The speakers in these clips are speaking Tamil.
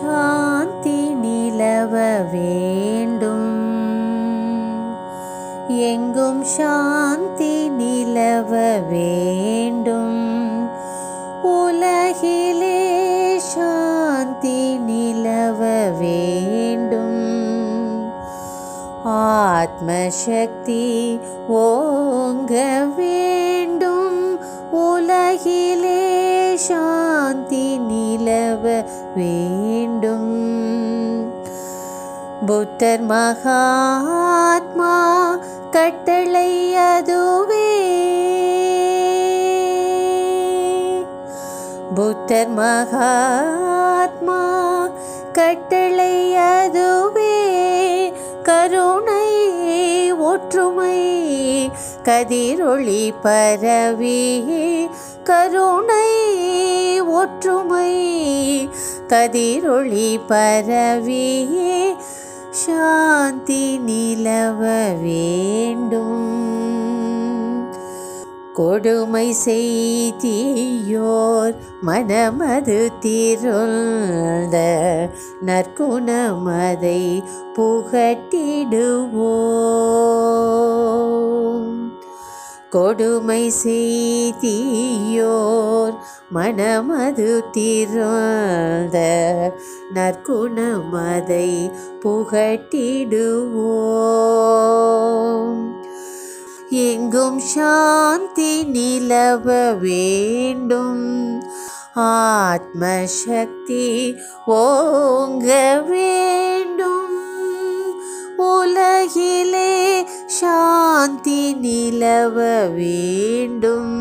சாந்தி நிலவ வேண்டும். எங்கும் சாந்தி நிலவ வேண்டும். உலகிலே சாந்தி நிலவ வேண்டும். ஆத்மசக்தி ஓங்க வேண்டும். உலகிலே சாந்தி நிலவ வேண்டும். புத்தர் மகாத்மா கட்டளை அதுவே. புத்தர் மகாத்மா கட்டளை அதுவே. கருணை ஒற்றுமை கதிரொளி பரவி. கருணை ஒற்றுமை கதிரொளி பரவியே சாந்தி நிலவ வேண்டும். கொடுமை செய்தியோர் மனமது திருந்த நற்குணமதை புகட்டிடுவோம் கொடுமை செய்தியோர் மனமது திறந்த நற்குணமதை புகட்டிடுவோம். எங்கும் சாந்தி நிலவ வேண்டும். ஆத்மசக்தி ஓங்க வேண்டும். உலகிலே சா சாந்தி நிலவ வேண்டும்.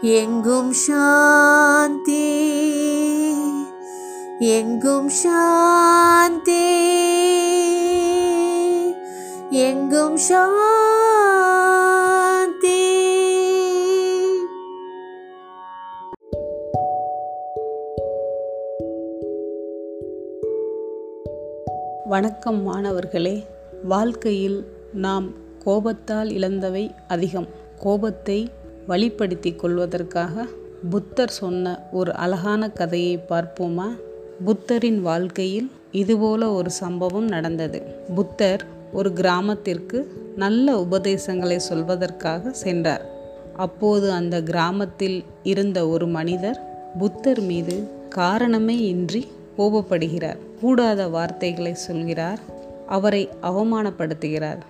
எங்கும் சாந்தி எங்கும் சாந்தி எங்கும் சாந்தி. வணக்கம் மாணவர்களே. வாழ்க்கையில் நாம் கோபத்தால் இழந்தவை அதிகம். கோபத்தை வழிப்படுத்திக் கொள்வதற்காக புத்தர் சொன்ன ஒரு அழகான கதையை பார்ப்போமா? புத்தரின் வாழ்க்கையில் இதுபோல ஒரு சம்பவம் நடந்தது. புத்தர் ஒரு கிராமத்திற்கு நல்ல உபதேசங்களை சொல்வதற்காக சென்றார். அப்போது அந்த கிராமத்தில் இருந்த ஒரு மனிதர் புத்தர் மீது காரணமே இன்றி கோபப்படுகிறார். கூடாத வார்த்தைகளை சொல்கிறார். அவரை அவமானப்படுத்துகிறார்.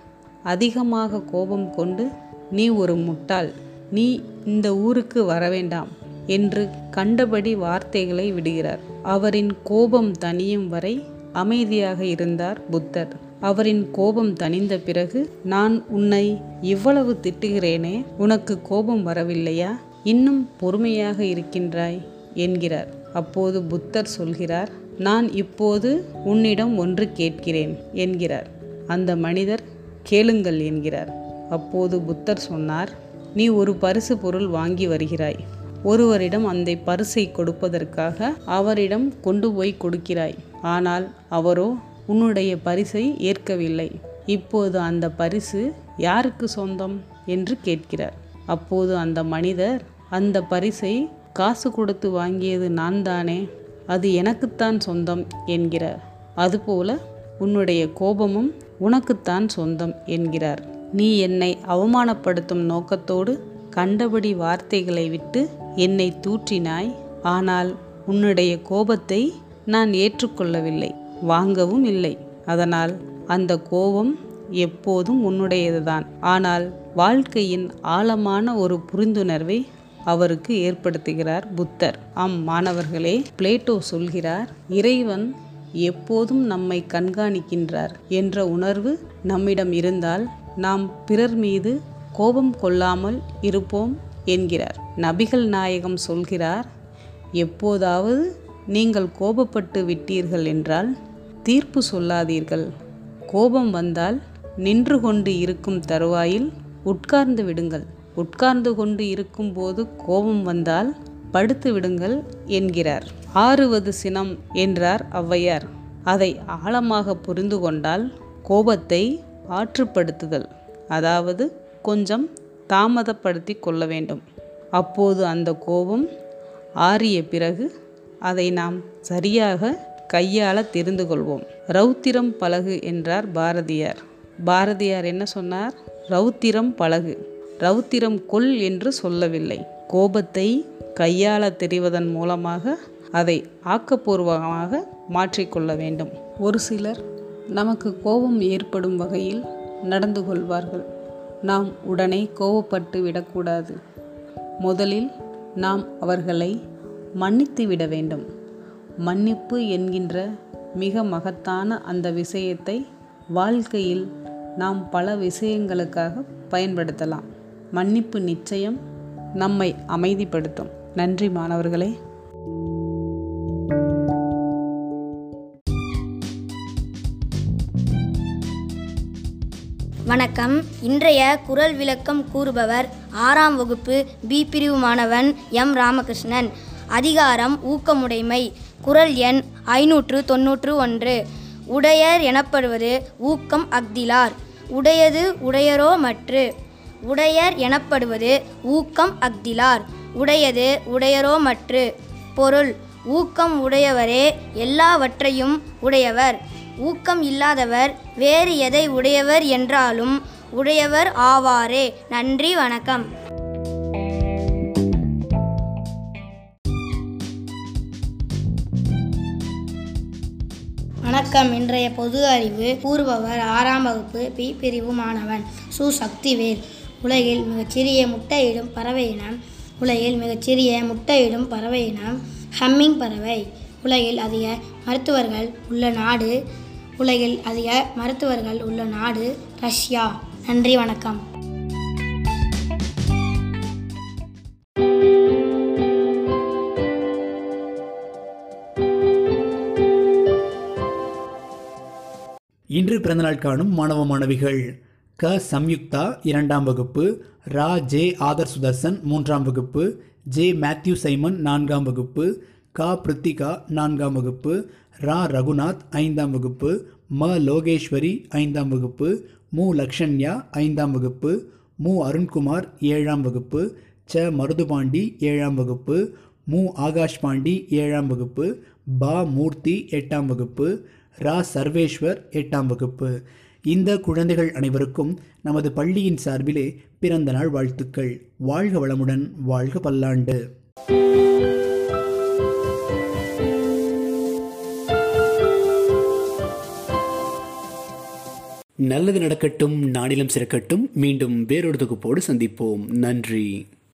அதிகமாக கோபம் கொண்டு நீ ஒரு முட்டாள். நீ இந்த ஊருக்கு வரவேண்டாம் என்று கண்டபடி வார்த்தைகளை விடுகிறார். அவரின் கோபம் தணியும் வரை அமைதியாக இருந்தார் புத்தர். அவரின் கோபம் தணிந்த பிறகு நான் உன்னை இவ்வளவு திட்டுகிறேனே உனக்கு கோபம் வரவில்லையா? இன்னும் பொறுமையாக இருக்கின்றாய் என்கிறார். அப்போது புத்தர் சொல்கிறார் நான் இப்போது உன்னிடம் ஒன்று கேட்கிறேன் என்கிறார். அந்த மனிதர் கேளுங்கள் என்கிறார். அப்போது புத்தர் சொன்னார் நீ ஒரு பரிசு பொருள் வாங்கி வருகிறாய். ஒருவரிடம் அந்த பரிசை கொடுப்பதற்காக அவரிடம் கொண்டு போய் கொடுக்கிறாய். ஆனால் அவரோ உன்னுடைய பரிசை ஏற்கவில்லை. இப்போது அந்த பரிசு யாருக்கு சொந்தம்? என்று கேட்கிறார். அப்போது அந்த மனிதர் அந்த பரிசை காசு கொடுத்து வாங்கியது நான் தானே. அது எனக்குத்தான் சொந்தம் என்கிறார். அதுபோல உன்னுடைய கோபமும் உனக்குத்தான் சொந்தம் என்கிறார். நீ என்னை அவமானப்படுத்தும் நோக்கத்தோடு கண்டபடி வார்த்தைகளை விட்டு என்னை தூற்றினாய். ஆனால் உன்னுடைய கோபத்தை நான் ஏற்றுக்கொள்ளவில்லை வாங்கவும் இல்லை. அதனால் அந்த கோபம் எப்போதும் உன்னுடையதுதான். ஆனால் வாழ்க்கையின் ஆழமான ஒரு புரிந்துணர்வை அவருக்கு ஏற்படுத்துகிறார் புத்தர். ஆம் மாணவர்களே பிளேட்டோ சொல்கிறார் இறைவன் எப்போதும் நம்மை கண்காணிக்கின்றார் என்ற உணர்வு நம்மிடம் இருந்தால் நாம் பிறர் மீது கோபம் கொள்ளாமல் இருப்போம் என்கிறார். நபிகள் நாயகம் சொல்கிறார் எப்போதாவது நீங்கள் கோபப்பட்டு விட்டீர்கள் என்றால் தீர்ப்பு சொல்லாதீர்கள். கோபம் வந்தால் நின்று கொண்டு இருக்கும் தருவாயில் உட்கார்ந்து விடுங்கள். உட்கார்ந்து கொண்டு இருக்கும்போது கோபம் வந்தால் படுத்து விடுங்கள் என்கிறார். ஆறுவது சினம் என்றார் ஔவையார். அதை ஆழமாக புரிந்து கொண்டால் கோபத்தை ஆற்றுப்படுத்துதல் அதாவது கொஞ்சம் தாமதப்படுத்தி கொள்ள வேண்டும். அப்போது அந்த கோபம் ஆறிய பிறகு அதை நாம் சரியாக கையாள தெரிந்து கொள்வோம். ரௌத்திரம் பழகு என்றார் பாரதியார். பாரதியார் என்ன சொன்னார்? ரௌத்திரம் பழகு ரௌத்திரம் கொள் என்று சொல்லவில்லை. கோபத்தை கையாள தெரிவதன் மூலமாக அதை ஆக்கப்பூர்வமாக மாற்றிக்கொள்ள வேண்டும். ஒரு சிலர் நமக்கு கோபம் ஏற்படும் வகையில் நடந்து கொள்வார்கள். நாம் உடனே கோபப்பட்டு விடக்கூடாது. முதலில் நாம் அவர்களை மன்னித்து விட வேண்டும். மன்னிப்பு என்கின்ற மிக மகத்தான அந்த விஷயத்தை வாழ்க்கையில் நாம் பல விஷயங்களுக்காக பயன்படுத்தலாம். மன்னிப்பு நிச்சயம் நம்மை அமைதிப்படுத்தும். நன்றி மாணவர்களே. வணக்கம். இன்றைய குரல் விளக்கம் கூறுபவர் ஆறாம் வகுப்பு பி பிரிவு மாணவன் எம் ராமகிருஷ்ணன். அதிகாரம் ஊக்கமுடைமை. குரல் எண் ஐநூற்று தொன்னூற்று ஒன்று. உடையர் எனப்படுவது ஊக்கம் அக்திலார் உடையது உடையரோ மற்று. உடையர் எனப்படுவது ஊக்கம் அக்திலார் உடையது உடையரோ மற்று பொருள் ஊக்கம் உடையவரே எல்லாவற்றையும் உடையவர். ஊக்கம் இல்லாதவர் வேறு எதை உடையவர் என்றாலும் உடையவர் ஆவாரே. நன்றி வணக்கம். வணக்கம். இன்றைய பொது அறிவு கூறுபவர் ஆறாம் வகுப்பு பி பிரிவு மாணவன் சு. சக்திவேல். உலகில் மிகச்சிறிய முட்டையிடும் பறவை இனம் உலகில் மிகச்சிறிய முட்டையிடும் பறவை இனம் ஹம்மிங் பறவை. உலகில் அதிக மருத்துவர்கள் உள்ள நாடு உலகில் அதிக மருத்துவர்கள் உள்ள நாடு ரஷ்யா. நன்றி வணக்கம். இன்று பிறந்தநாள் காணும் மாணவ மாணவிகள். க. சம்யுக்தா இரண்டாம் வகுப்பு. ரா. ஜே. ஆதர் சுதர்சன் மூன்றாம் வகுப்பு. ஜே. மேத்யூ சைமன் நான்காம் வகுப்பு. கா. பிருத்திகா நான்காம் வகுப்பு. ரா. ரகுநாத் ஐந்தாம் வகுப்பு. ம. லோகேஸ்வரி ஐந்தாம் வகுப்பு. மு. லக்ஷன்யா ஐந்தாம் வகுப்பு. மு. அருண்குமார் ஏழாம் வகுப்பு. ச. மருதுபாண்டி ஏழாம் வகுப்பு. மு. ஆகாஷ் பாண்டி ஏழாம் வகுப்பு. பா. மூர்த்தி எட்டாம் வகுப்பு. ரா. சர்வேஸ்வர் எட்டாம் வகுப்பு. இந்த குழந்தைகள் அனைவருக்கும் நமது பள்ளியின் சார்பிலே பிறந்த நாள் வாழ்த்துக்கள். வாழ்க வளமுடன் வாழ்க பல்லாண்டு. நல்லது நடக்கட்டும் நாடிலும் சிறக்கட்டும். மீண்டும் வேறொரு தொகுப்போடு சந்திப்போம். நன்றி.